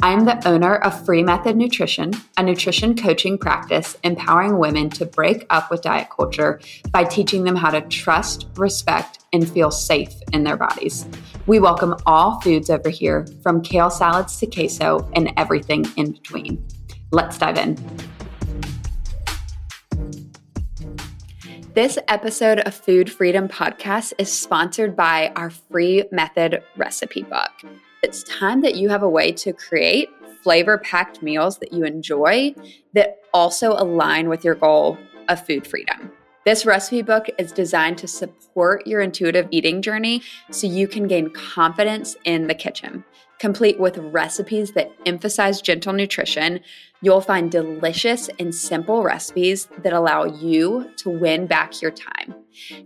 I'm the owner of Free Method Nutrition, a nutrition coaching practice empowering women to break up with diet culture by teaching them how to trust, respect, and feel safe in their bodies. We welcome all foods over here, from kale salads to queso and everything in between. Let's dive in. This episode of Food Freedom Podcast is sponsored by our free method recipe book. It's time that you have a way to create flavor packed meals that you enjoy that also align with your goal of food freedom. This recipe book is designed to support your intuitive eating journey so you can gain confidence in the kitchen. Complete with recipes that emphasize gentle nutrition, you'll find delicious and simple recipes that allow you to win back your time.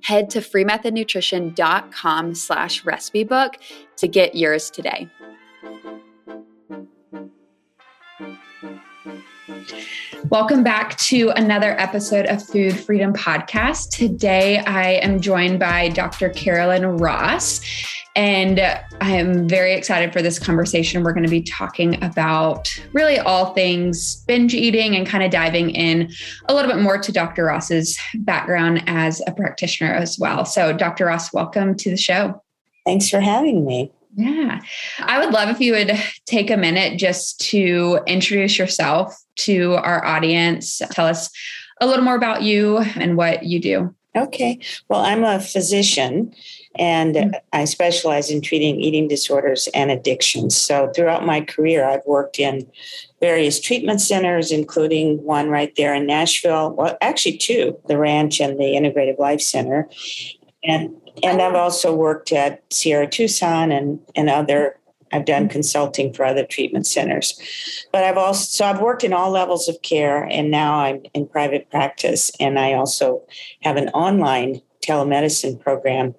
Head to freemethodnutrition.com slash recipe book to get yours today. Welcome back to another episode of Food Freedom Podcast. Today I am joined by Dr. Carolyn Ross, and I am very excited for this conversation. We're going to be talking about really all things binge eating and kind of diving in a little bit more to Dr. Ross's background as a practitioner as well. So, Dr. Ross, welcome to the show. Thanks for having me. Yeah. I would love if you would take a minute just to introduce yourself to our audience. Tell us a little more about you and what you do. Okay. Well, I'm a physician and mm-hmm. I specialize in treating eating disorders and addictions. So, throughout my career, I've worked in various treatment centers, including one right there in Nashville. Well, actually, two the Ranch and the Integrative Life Center. And and I've also worked at Sierra Tucson and, and other, I've done mm-hmm. consulting for other treatment centers. But I've also, so I've worked in all levels of care and now I'm in private practice. And I also have an online telemedicine program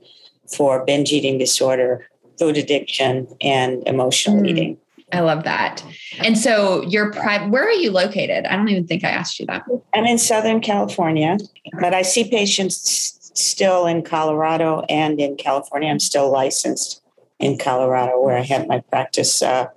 for binge eating disorder, food addiction, and emotional mm. eating. I love that. And so you're private, where are you located? I don't even think I asked you that. I'm in Southern California, but I see patients still in Colorado and in California. I'm still licensed in Colorado, where I had my practice uh,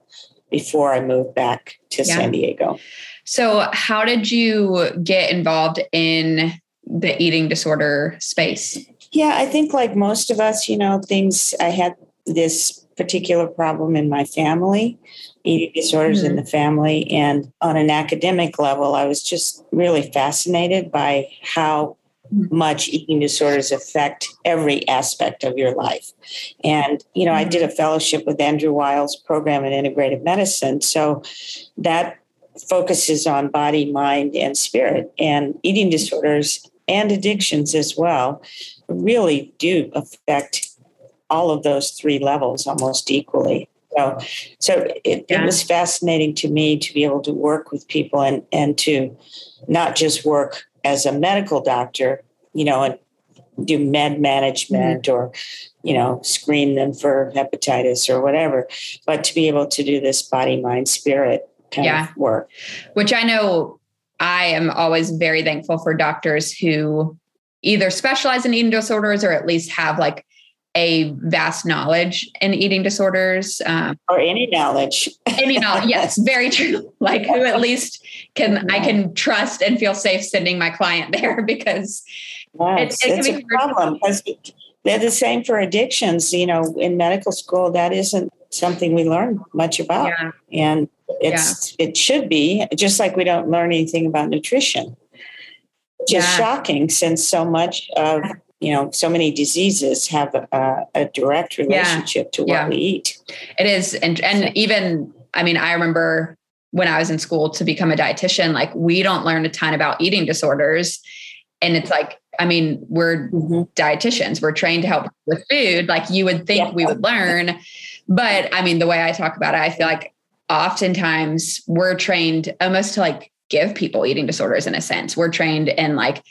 before I moved back to yeah. San Diego. So, how did you get involved in the eating disorder space? Yeah, I think like most of us, you know, things, I had this particular problem in my family, eating disorders mm-hmm. in the family. And on an academic level, I was just really fascinated by how Mm-hmm. much eating disorders affect every aspect of your life. And, you know, I mm-hmm. did a fellowship with Andrew Weil's program in integrative medicine. So that focuses on body, mind, and spirit. And eating disorders and addictions as well really do affect all of those three levels almost equally. So, so it, yeah. it was fascinating to me to be able to work with people and, and to not just work as a medical doctor, you know, and do med management mm-hmm. or, you know, screen them for hepatitis or whatever, but to be able to do this body, mind, spirit kind yeah. of work. Which I know I am always very thankful for doctors who either specialize in eating disorders or at least have like a vast knowledge in eating disorders um, or any knowledge any knowledge yes very true like who at least can yeah. i can trust and feel safe sending my client there because yes, it, it it's a problem because they're the same for addictions you know in medical school that isn't something we learn much about. Yeah. and it's yeah. it should be just like we don't learn anything about nutrition. Just shocking since so much of you know so many diseases have a, a direct relationship to what we eat. It is and and even i mean i remember when i was in school to become a dietitian like we don't learn a ton about eating disorders and it's like i mean we're mm-hmm. dietitians we're trained to help with food like you would think yeah. we would learn but i mean the way i talk about it i feel like oftentimes we're trained almost to like give people eating disorders in a sense. We're trained in like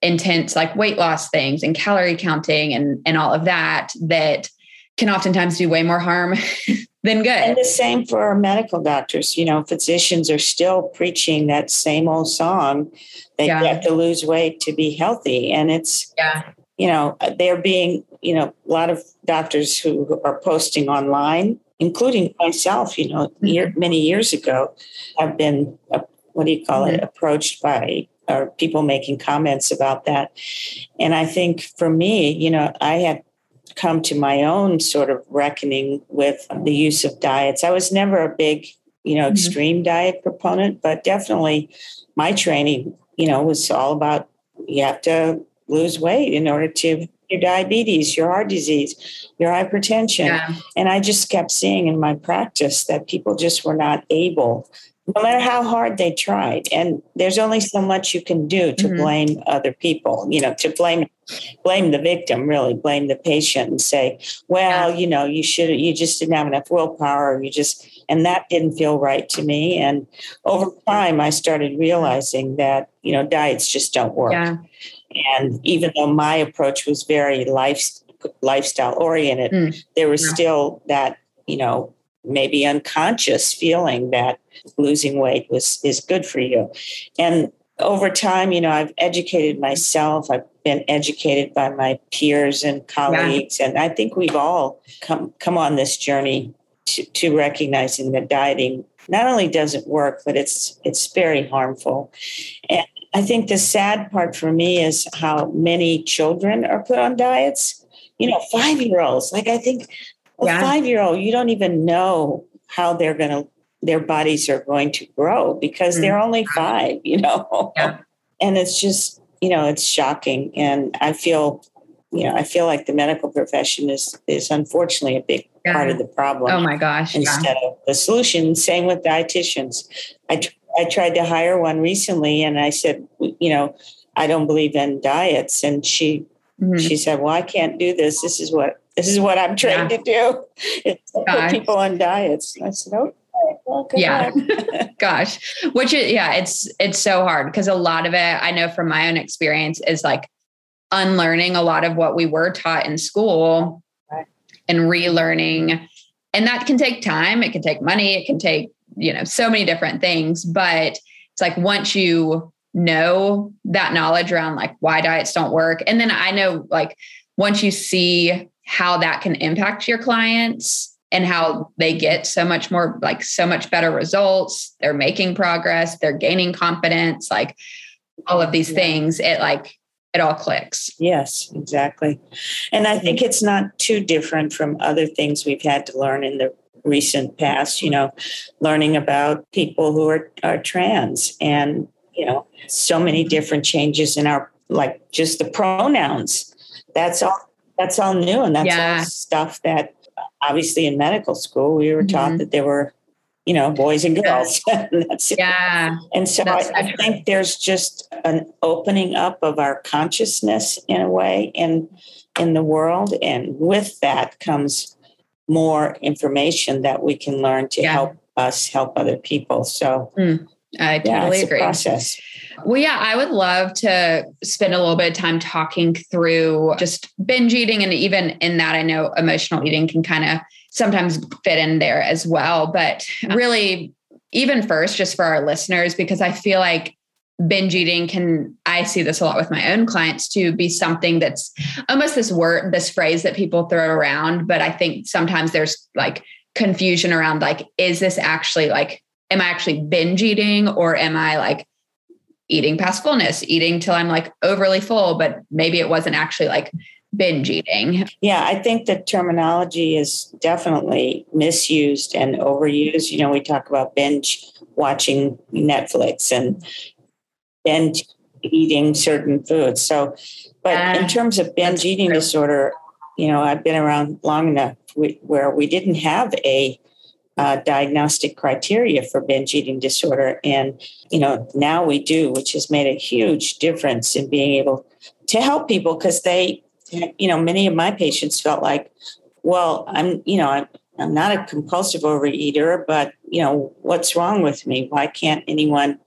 intense like weight loss things and calorie counting and and all of that that can oftentimes do way more harm than good. And the same for our medical doctors. You know, physicians are still preaching that same old song that yeah. you have to lose weight to be healthy. And it's, yeah. you know, they're being, you know, a lot of doctors who are posting online, including myself, you know, mm-hmm. year, many years ago, have been, uh, what do you call mm-hmm. it, approached by or people making comments about that. And I think for me, you know, I had come to my own sort of reckoning with the use of diets. I was never a big, you know, mm-hmm. extreme mm-hmm. diet proponent, but definitely my training, you know, was all about you have to lose weight in order to your diabetes, your heart disease, your hypertension. Yeah. And I just kept seeing in my practice that people just were not able no matter how hard they tried and there's only so much you can do to mm-hmm. blame other people you know to blame blame the victim really blame the patient and say well yeah. you know you should you just didn't have enough willpower you just and that didn't feel right to me and over time i started realizing that you know diets just don't work yeah. and even though my approach was very life lifestyle oriented mm. there was yeah. still that you know maybe unconscious feeling that losing weight was is good for you. And over time you know i've educated myself. I've been educated by my peers and colleagues. Yeah. and i think we've all come come on this journey to, to recognizing that dieting not only doesn't work but it's it's very harmful. And i think the sad part for me is how many children are put on diets. You know five year olds like i think a yeah. five year old, you don't even know how they're going to, their bodies are going to grow because mm-hmm. they're only five, you know? Yeah. And it's just, you know, it's shocking. And I feel, you know, I feel like the medical profession is, is unfortunately a big yeah. part of the problem. Oh my gosh. Instead of the solution. Same with dietitians. I, tr- I tried to hire one recently and I said, you know, I don't believe in diets. And she, mm-hmm. she said, well, I can't do this. This is what this is what I'm trying yeah. to do. It's put people on diets. I said, okay. Well, yeah gosh which is yeah it's it's so hard because a lot of it i know from my own experience is like unlearning a lot of what we were taught in school right. and relearning and that can take time it can take money it can take you know so many different things but it's like once you know that knowledge around like why diets don't work and then i know like once you see how that can impact your clients and how they get so much more like so much better results. They're making progress. They're gaining confidence like all of these things. It like it all clicks. Yes exactly. And i think it's not too different from other things we've had to learn in the recent past you know learning about people who are, are trans and you know so many different changes in our like just the pronouns. That's all that's all new and that's yeah. all stuff that obviously in medical school we were taught mm-hmm. that there were you know boys and girls that's yeah and so I, I, think there's just an opening up of our consciousness in a way in in the world and with that comes more information that we can learn to yeah. help us help other people so mm, i totally yeah, agree process well, yeah, I would love to spend a little bit of time talking through just binge eating. And even in that, I know emotional eating can kind of sometimes fit in there as well. But really, even first, just for our listeners, because I feel like binge eating can i see this a lot with my own clients to be something that's almost this word this phrase that people throw around but i think sometimes there's like confusion around like is this actually like am i actually binge eating or am i like eating past fullness, eating till I'm like overly full, but maybe it wasn't actually like binge eating. Yeah, I think the terminology is definitely misused and overused. You know, we talk about binge watching Netflix and binge eating certain foods. So, but uh, in terms of binge eating disorder, you know, I've been around long enough where we didn't have a uh, diagnostic criteria for binge eating disorder. And, you know, now we do, which has made a huge difference in being able to help people because they, you know, many of my patients felt like, well, I'm, you know, I'm, I'm not a compulsive overeater, but you know, what's wrong with me? Why can't anyone,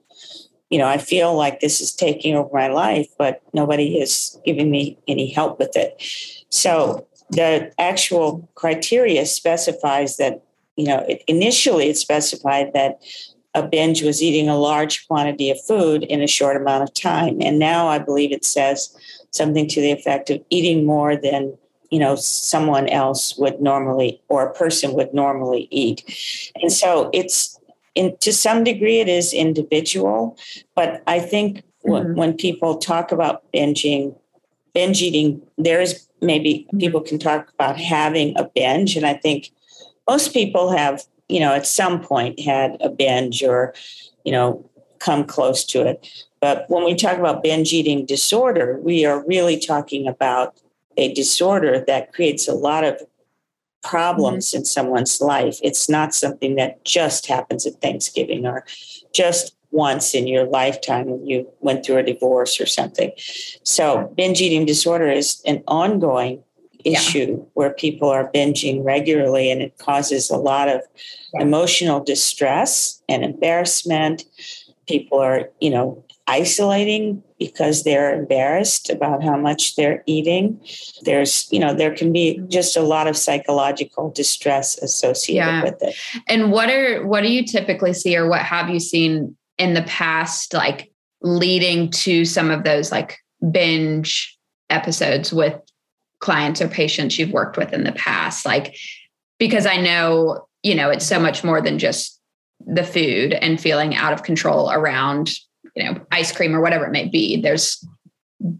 you know, I feel like this is taking over my life, but nobody is giving me any help with it. So the actual criteria specifies that, you know, it, initially it specified that a binge was eating a large quantity of food in a short amount of time. And now I believe it says something to the effect of eating more than you know someone else would normally or a person would normally eat and so it's in to some degree it is individual but i think mm-hmm. when, when people talk about binging binge eating there is maybe people can talk about having a binge and i think most people have you know at some point had a binge or you know come close to it but when we talk about binge eating disorder we are really talking about a disorder that creates a lot of problems mm-hmm. in someone's life. It's not something that just happens at Thanksgiving or just once in your lifetime when you went through a divorce or something. So, binge eating disorder is an ongoing issue yeah. where people are binging regularly and it causes a lot of yeah. emotional distress and embarrassment. People are, you know, isolating because they're embarrassed about how much they're eating. There's, you know, there can be just a lot of psychological distress associated yeah. with it. And what are what do you typically see or what have you seen in the past like leading to some of those like binge episodes with clients or patients you've worked with in the past like because I know, you know, it's so much more than just the food and feeling out of control around you know, ice cream or whatever it may be. There's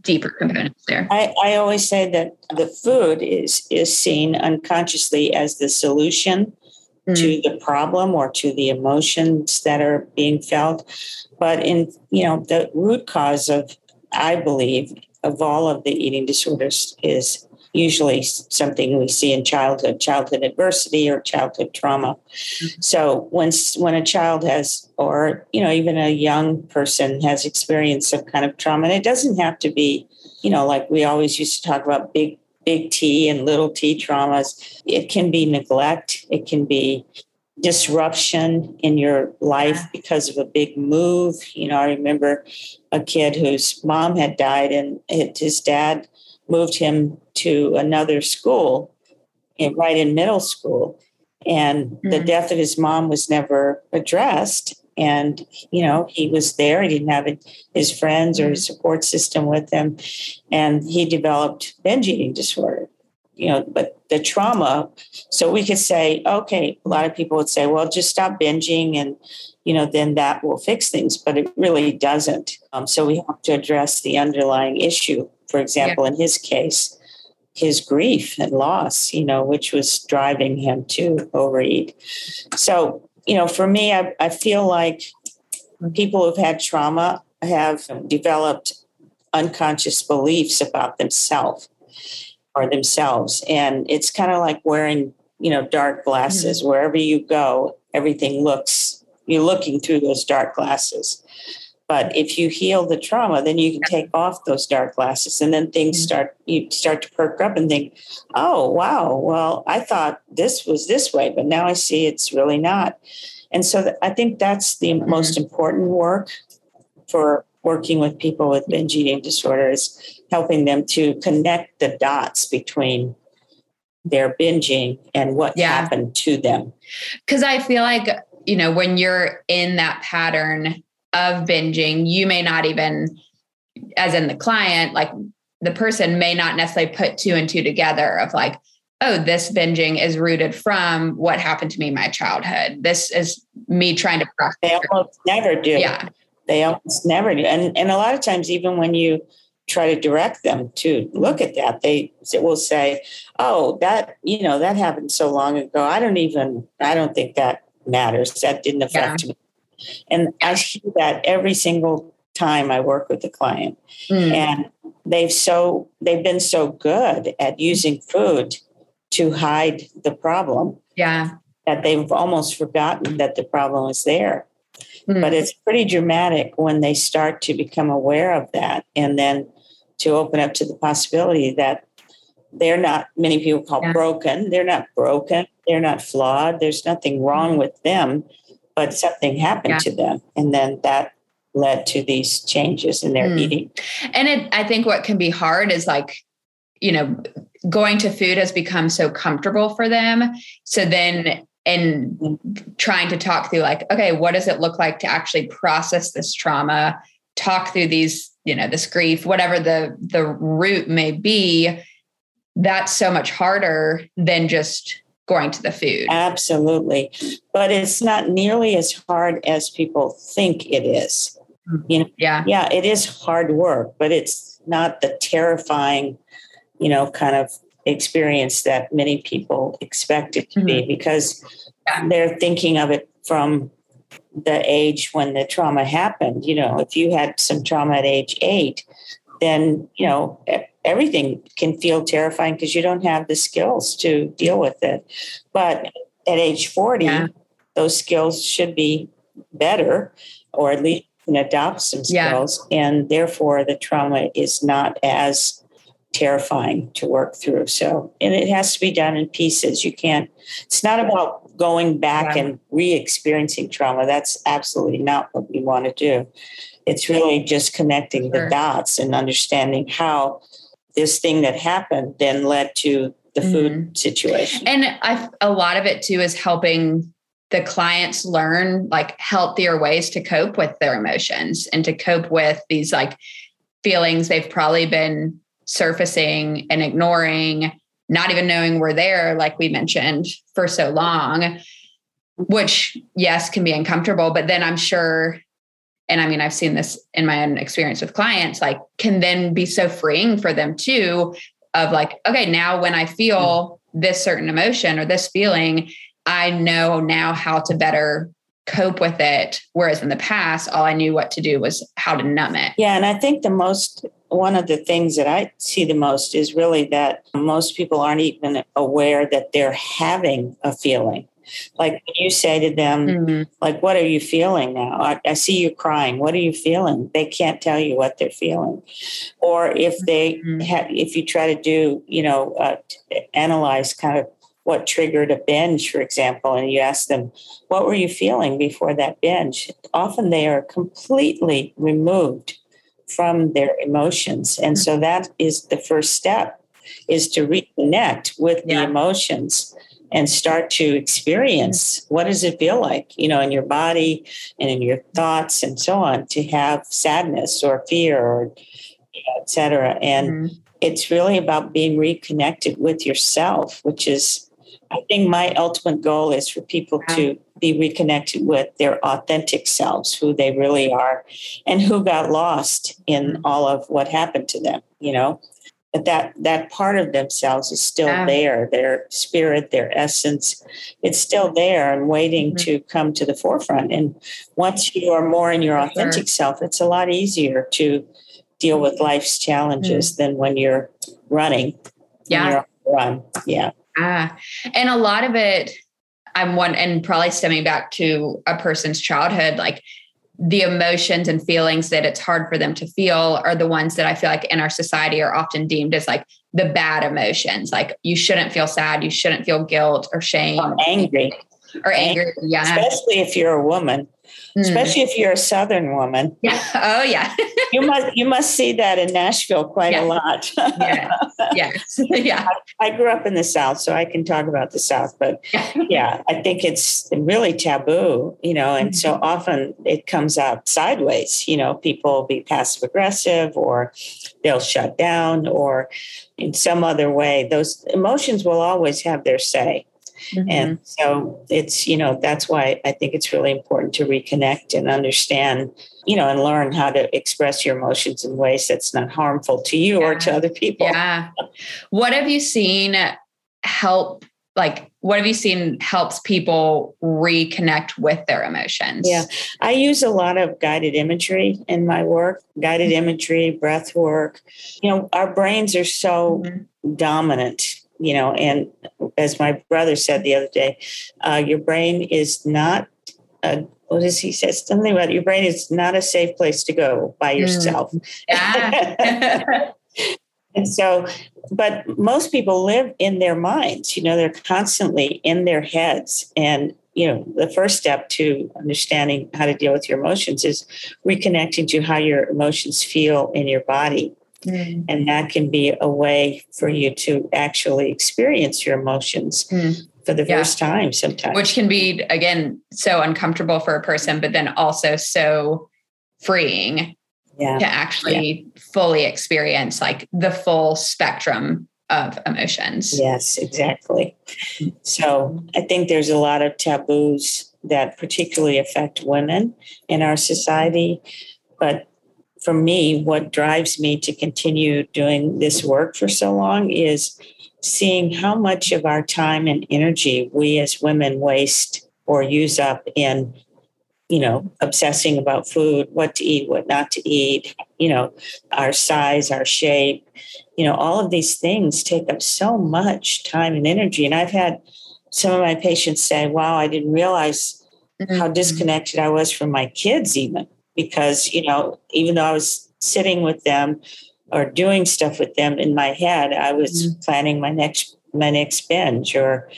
deeper components there. I, I always say that the food is is seen unconsciously as the solution mm. to the problem or to the emotions that are being felt. But in you know, the root cause of I believe of all of the eating disorders is usually something we see in childhood, childhood adversity or childhood trauma. Mm-hmm. So once when a child has, or you know, even a young person has experienced some kind of trauma, and it doesn't have to be, you know, like we always used to talk about big big T and little T traumas. It can be neglect. It can be disruption in your life because of a big move. You know, I remember a kid whose mom had died and his dad moved him to another school right in middle school. And mm-hmm. the death of his mom was never addressed. And you know he was there. He didn't have his friends or his mm-hmm. support system with him. And he developed binge eating disorder you know but the trauma so we could say okay a lot of people would say well just stop binging and you know then that will fix things but it really doesn't. Um, so we have to address the underlying issue for example, yeah. in his case, his grief and loss, you know, which was driving him to overeat. So, you know, for me, I, I feel like people who've had trauma have developed unconscious beliefs about themselves or themselves. And it's kind of like wearing, you know, dark glasses. Mm-hmm. Wherever you go, everything looks, you're looking through those dark glasses. But if you heal the trauma, then you can take off those dark glasses and then things mm-hmm. start, you start to perk up and think, oh, wow, well, I thought this was this way, but now I see it's really not. And so I think that's the mm-hmm. most important work for working with people with binge eating disorders, helping them to connect the dots between their binging and what yeah. happened to them. Because I feel like, you know, when you're in that pattern, of binging, you may not even, as in the client, like the person may not necessarily put two and two together of like, oh, this binging is rooted from what happened to me in my childhood. This is me trying to process. They almost never do. Yeah. They almost never do. And and a lot of times, even when you try to direct them to look at that, they will say, Oh, that, you know, that happened so long ago. I don't even, I don't think that matters. That didn't affect yeah. me. And I see that every single time I work with a client. Mm. And they've so they've been so good at using food to hide the problem. Yeah. That they've almost forgotten that the problem is there. Mm. But it's pretty dramatic when they start to become aware of that and then to open up to the possibility that they're not many people call yeah. broken they're not broken they're not flawed there's nothing wrong mm-hmm. with them but something happened yeah. to them and then that led to these changes in their mm. eating and it, i think what can be hard is like you know going to food has become so comfortable for them so then and trying to talk through like okay what does it look like to actually process this trauma talk through these you know this grief whatever the the root may be that's so much harder than just going to the food. Absolutely. But it's not nearly as hard as people think it is. Mm-hmm. You know, yeah. Yeah, it is hard work, but it's not the terrifying, you know, kind of experience that many people expect it to mm-hmm. be because they're thinking of it from the age when the trauma happened. You know, if you had some trauma at age eight, then, you know, everything can feel terrifying because you don't have the skills to deal with it. But at age 40, yeah. those skills should be better, or at least can adopt some skills. Yeah. And therefore, the trauma is not as terrifying to work through. So, and it has to be done in pieces. You can't, it's not about going back yeah. and re experiencing trauma. That's absolutely not what we want to do. It's really just connecting sure. the dots and understanding how this thing that happened then led to the food mm-hmm. situation. And I, a lot of it too is helping the clients learn like healthier ways to cope with their emotions and to cope with these like feelings they've probably been surfacing and ignoring, not even knowing we're there, like we mentioned for so long, which, yes, can be uncomfortable. But then I'm sure and I mean, I've seen this in my own experience with clients, like can then be so freeing for them too of like, okay, now when I feel mm. this certain emotion or this feeling, I know now how to better cope with it. Whereas in the past, all I knew what to do was how to numb it. Yeah. And I think the most, one of the things that I see the most is really that most people aren't even aware that they're having a feeling. Like when you say to them, mm-hmm. like, what are you feeling now? I, I, see you crying. What are you feeling? They can't tell you what they're feeling. Or if they mm-hmm. have, if you try to do, you know, uh, analyze kind of what triggered a binge, for example, and you ask them, what were you feeling before that binge? Often they are completely removed from their emotions. And mm-hmm. so that is the first step is to reconnect with yeah. the emotions and start to experience what does it feel like you know in your body and in your thoughts and so on to have sadness or fear or you know, et and mm-hmm. it's really about being reconnected with yourself which is i think my ultimate goal is for people to be reconnected with their authentic selves who they really are and who got lost in mm-hmm. all of what happened to them you know but that that part of themselves is still yeah. there their spirit their essence it's still there and waiting mm-hmm. to come to the forefront and once you are more in your authentic sure. self it's a lot easier to deal with life's challenges mm-hmm. than when you're running yeah run yeah ah and a lot of it i'm one and probably stemming back to a person's childhood like the emotions and feelings that it's hard for them to feel are the ones that I feel like in our society are often deemed as like the bad emotions. Like you shouldn't feel sad, you shouldn't feel guilt or shame, or angry, or angry. Yeah, especially if you're a woman. Mm. especially if you're a Southern woman. Yeah. Oh, yeah. you must you must see that in Nashville quite yeah. a lot. yeah. Yeah. yeah. I, I, grew up in the South, so I can talk about the South. But yeah, I think it's really taboo, you know, and mm-hmm. so often it comes out sideways. You know, people be passive aggressive, or they'll shut down, or in some other way. Those emotions will always have their say. Mm-hmm. And so it's, you know, that's why I think it's really important to reconnect and understand, you know, and learn how to express your emotions in ways that's not harmful to you yeah. or to other people. Yeah. What have you seen help? Like, what have you seen helps people reconnect with their emotions? Yeah, I use a lot of guided imagery in my work, guided mm-hmm. imagery, breath work. You know, our brains are so mm-hmm. dominant you know, and as my brother said the other day, uh, your brain is not a, what does he say? Something about your brain is not a safe place to go by mm. yourself. Mm. Yeah. And so, but most people live in their minds, you know, they're constantly in their heads. And, you know, the first step to understanding how to deal with your emotions is reconnecting to how your emotions feel in your body. Mm. And that can be a way for you to actually experience your emotions mm. for the yeah. first time sometimes. Which can be, again, so uncomfortable for a person, but then also so freeing yeah. to actually yeah. fully experience like the full spectrum of emotions. Yes, exactly. So I think there's a lot of taboos that particularly affect women in our society. But for me, what drives me to continue doing this work for so long is seeing how much of our time and energy we as women waste or use up in you know, obsessing about food, what to eat, what not to eat, you know, our size, our shape, you know, all of these things take up so much time and energy. And I've had some of my patients say, wow, I didn't realize mm-hmm. how disconnected I was from my kids, even because, you know, even though I was sitting with them or doing stuff with them in my head, I was mm-hmm. planning my next my next binge or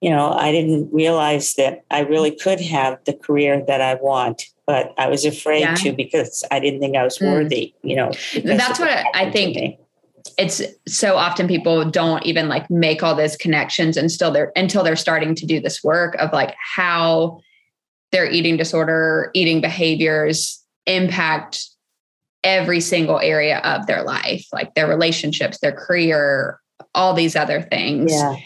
you know, I didn't realize that I really could have the career that I want, but I was afraid yeah. to because I didn't think I was mm. worthy, you know. That's what I think it's so often people don't even like make all those connections and still they're until they're starting to do this work of like how their eating disorder, eating behaviors impact every single area of their life, like their relationships, their career, all these other things. Yeah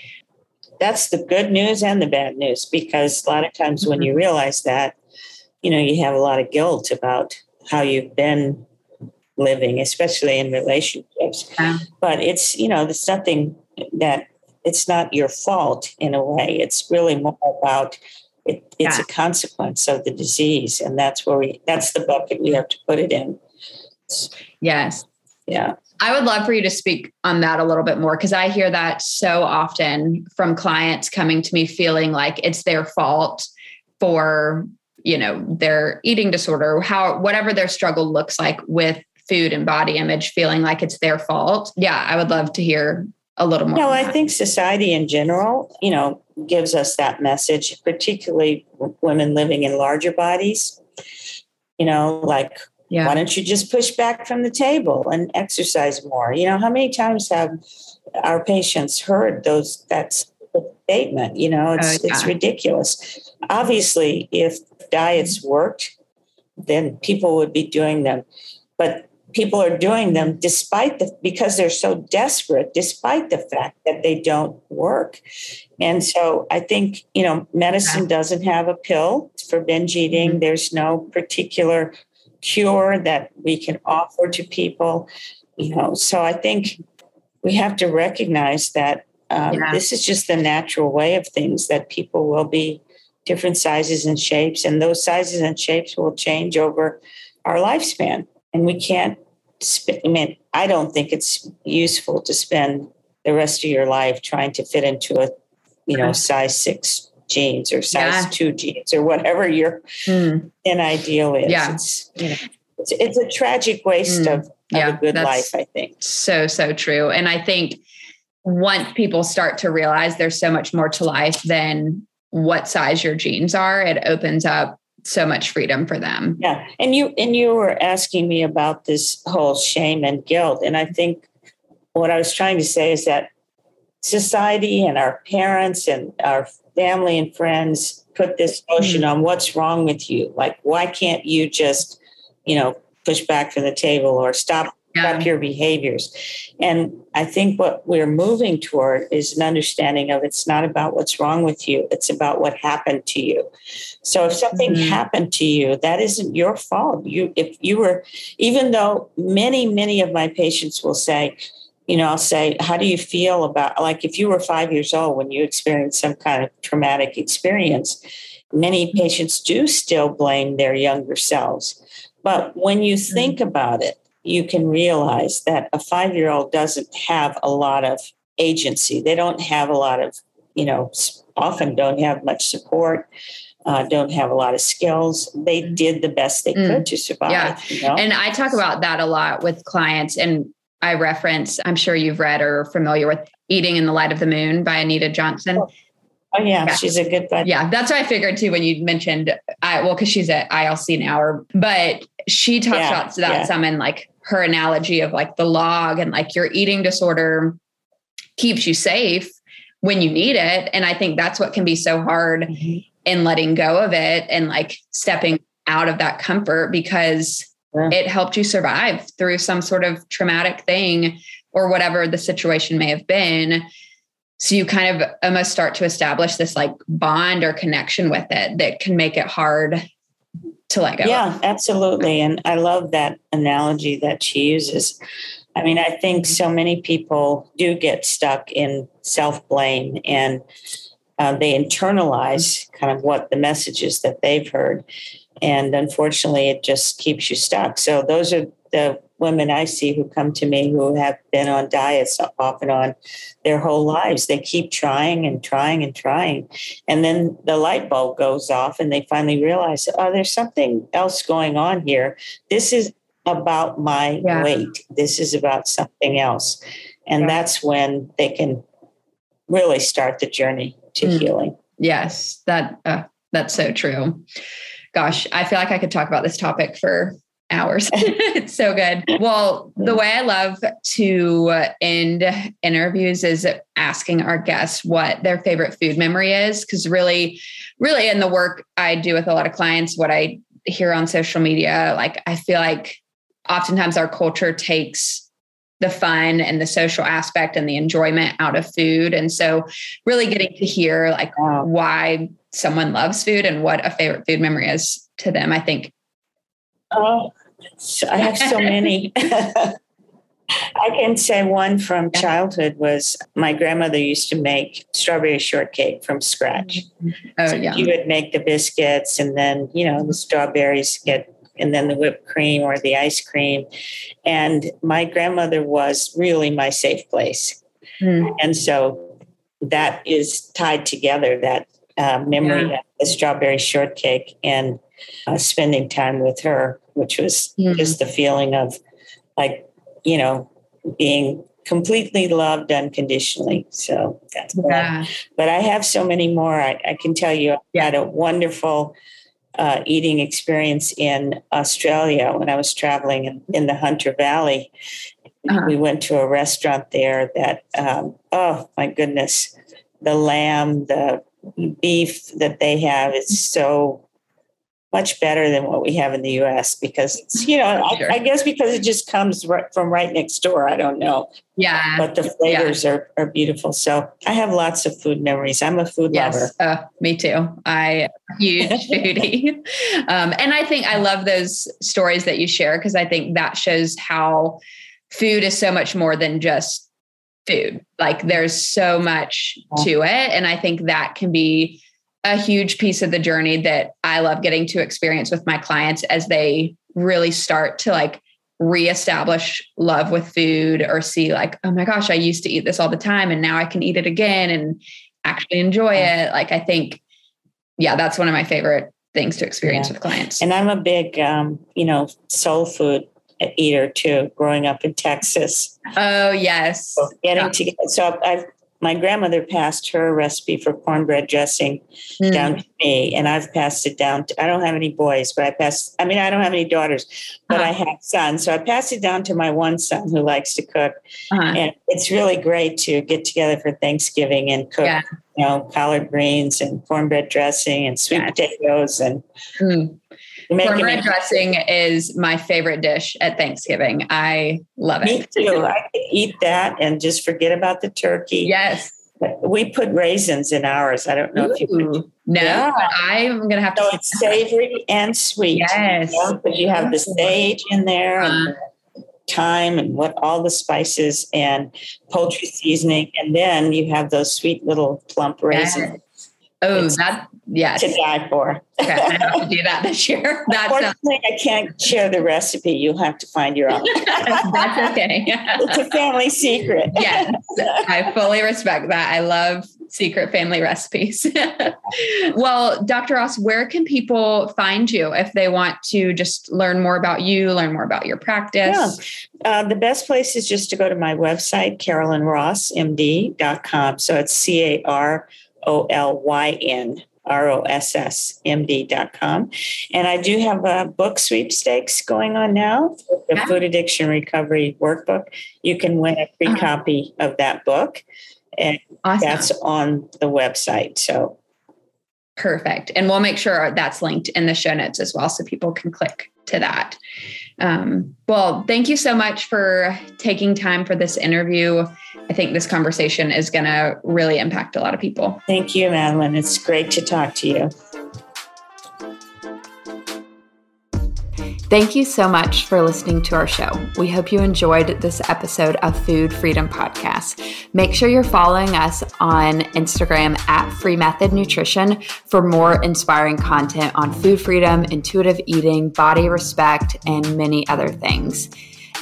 that's the good news and the bad news because a lot of times mm-hmm. when you realize that, you know, you have a lot of guilt about how you've been living, especially in relationships. Yeah. But it's, you know, there's nothing that it's not your fault in a way. It's really more about it, it's yeah. a consequence of the disease. And that's where we, that's the bucket we have to put it in. Yes. Yeah. I would love for you to speak on that a little bit more because I hear that so often from clients coming to me feeling like it's their fault for, you know, their eating disorder, how whatever their struggle looks like with food and body image, feeling like it's their fault. Yeah, I would love to hear a little more. No, I think society in general, you know, gives us that message, particularly women living in larger bodies. You know, like yeah. Why don't you just push back from the table and exercise more? You know, how many times have our patients heard those that statement? You know, it's oh, yeah. it's ridiculous. Obviously, if diets worked, then people would be doing them. But people are doing them despite the because they're so desperate, despite the fact that they don't work. And so I think, you know, medicine doesn't have a pill for binge eating. Mm-hmm. There's no particular cure that we can offer to people you know so i think we have to recognize that um, yeah. this is just the natural way of things that people will be different sizes and shapes and those sizes and shapes will change over our lifespan and we can't i mean i don't think it's useful to spend the rest of your life trying to fit into a you know size six jeans or size yeah. two jeans or whatever your mm. an ideal is. Yeah. It's, you know, it's, it's, a tragic waste mm. of, of yeah, a good life, I think. So, so true. And I think once people start to realize there's so much more to life than what size your jeans are, it opens up so much freedom for them. Yeah. And you and you were asking me about this whole shame and guilt. And I think what I was trying to say is that society and our parents and our family and friends put this notion mm-hmm. on what's wrong with you. Like, why can't you just, you know, push back from the table or stop yeah. stop your behaviors? And I think what we're moving toward is an understanding of it's not about what's wrong with you, it's about what happened to you. So if something mm-hmm. happened to you, that isn't your fault. You if you were even though many, many of my patients will say, you know, I'll say, how do you feel about, like, if you were five years old when you experienced some kind of traumatic experience, many patients do still blame their younger selves. But when you mm-hmm. think about it, you can realize that a five year old doesn't have a lot of agency. They don't have a lot of, you know, often don't have much support. Uh, don't have a lot of skills. They did the best they mm. could to survive. Yeah. You know? And I talk about that a lot with clients. And I reference, I'm sure you've read or are familiar with Eating in the Light of the Moon by Anita Johnston. Oh, oh yeah, yeah, she's a good buddy. Yeah, that's what I figured too when you mentioned, I, well, because she's at ILC now, or, but she talks yeah, about that yeah. some in like her analogy of like the log and like your eating disorder keeps you safe when you need it. And I think that's what can be so hard mm-hmm. in letting go of it and like stepping out of that comfort because yeah. it helped you survive through some sort of traumatic thing or whatever the situation may have been. So you kind of almost start to establish this like bond or connection with it that can make it hard to let go. Yeah, absolutely. And I love that analogy that she uses. I mean, I think so many people do get stuck in self blame and uh, they internalize kind of what the messages that they've heard. And unfortunately, it just keeps you stuck. So, those are the women I see who come to me who have been on diets off and on their whole lives. They keep trying and trying and trying. And then the light bulb goes off and they finally realize, oh, there's something else going on here. This is about my yeah. weight. This is about something else. And yeah. that's when they can really start the journey to mm. healing. Yes, that uh, that's so true. Gosh, I feel like I could talk about this topic for hours. it's so good. Well, the way I love to end interviews is asking our guests what their favorite food memory is. Cause really, really in the work I do with a lot of clients, what I hear on social media, like I feel like oftentimes our culture takes the fun and the social aspect and the enjoyment out of food. And so really getting to hear like why someone loves food and what a favorite food memory is to them, I think. Oh, I have so many. I can say one from childhood was my grandmother used to make strawberry shortcake from scratch. Oh, so yeah. She would make the biscuits and then, you know, the strawberries get and then the whipped cream or the ice cream. And my grandmother was really my safe place. Mm. And so that is tied together, that uh, memory yeah. of the strawberry shortcake and uh, spending time with her, which was mm. just the feeling of like, you know, being completely loved unconditionally. So that's yeah. but I have so many more. I, I can tell you I had a wonderful uh, eating experience in Australia when I was traveling in, in the Hunter Valley. Uh-huh. We went to a restaurant there that, um, oh my goodness, the lamb, the beef that they have is so much better than what we have in the U.S. because it's you know sure. I, I, guess because it just comes right from right next door. I don't know. Yeah, but the flavors yeah. are are beautiful. So I have lots of food memories. I'm a food yes. lover. Uh, me too. I huge foodie, um, and I think I love those stories that you share because I think that shows how food is so much more than just food. Like there's so much to it, and I think that can be a huge piece of the journey that I love getting to experience with my clients as they really start to like reestablish love with food or see like, oh my gosh, I used to eat this all the time and now I can eat it again and actually enjoy it. Like I think, yeah, that's one of my favorite things to experience yeah. with clients. And I'm a big, um, you know, soul food eater too, growing up in Texas. Oh yes. So getting yeah. together. So I've my grandmother passed her recipe for cornbread dressing mm. down to me, and I've passed it down to, I don't have any boys, but I passed, I mean, I don't have any daughters, but uh-huh. I have sons. So I passed it down to my one son who likes to cook. Uh-huh. And it's really great to get together for Thanksgiving and cook, yeah. you know, collard greens and cornbread dressing and sweet potatoes and. Mm. Cornbread dressing is my favorite dish at Thanksgiving. I love it. Me too. I can eat that and just forget about the turkey. Yes. We put raisins in ours. I don't know Ooh. if you put. No, yeah. I'm going to have to. So it's savory and sweet. Yes. Because you, have the sage in there uh, and thyme and what all the spices and poultry seasoning. And then you have those sweet little plump raisins. Yes. Oh, that yes. To die for. okay, I have to do that this year. That's Unfortunately, I can't share the recipe. You'll have to find your own. That's okay. it's a family secret. yes, I fully respect that. I love secret family recipes. well, Dr. Ross, where can people find you if they want to just learn more about you, learn more about your practice? Yeah. Uh, the best place is just to go to my website, carolynrossmd.com. So it's C A R O L Y N R-O-S-S-M-D.com. And I do have a book sweepstakes going on now, the yeah. Food Addiction Recovery Workbook. You can win a free uh-huh. copy of that book. And awesome. that's on the website. So perfect. And we'll make sure that's linked in the show notes as well so people can click to that. Um, well, thank you so much for taking time for this interview. I think this conversation is going to really impact a lot of people. Thank you, Madeline. It's great to talk to you. Thank you so much for listening to our show. We hope you enjoyed this episode of Food Freedom Podcast. Make sure you're following us on Instagram at Free Method Nutrition for more inspiring content on food freedom, intuitive eating, body respect, and many other things.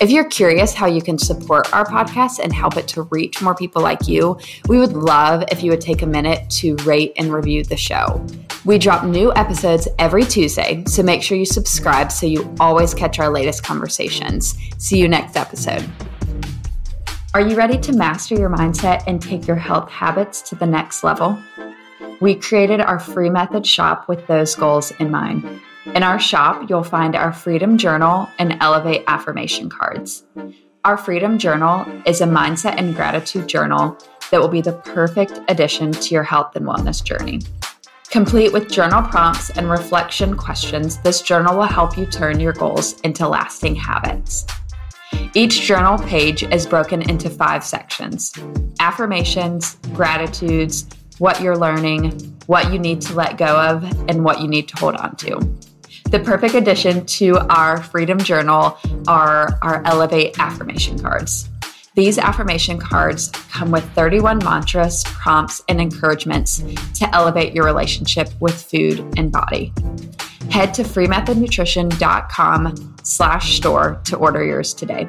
If you're curious how you can support our podcast and help it to reach more people like you, we would love if you would take a minute to rate and review the show. We drop new episodes every Tuesday, so make sure you subscribe so you always catch our latest conversations. See you next episode. Are you ready to master your mindset and take your health habits to the next level? We created our free method shop with those goals in mind. In our shop, you'll find our Freedom Journal and Elevate affirmation cards. Our Freedom Journal is a mindset and gratitude journal that will be the perfect addition to your health and wellness journey. Complete with journal prompts and reflection questions, this journal will help you turn your goals into lasting habits. Each journal page is broken into five sections affirmations, gratitudes, what you're learning, what you need to let go of, and what you need to hold on to. The perfect addition to our Freedom Journal are our Elevate affirmation cards. These affirmation cards come with 31 mantras, prompts, and encouragements to elevate your relationship with food and body. Head to freemethodnutrition.com slash store to order yours today.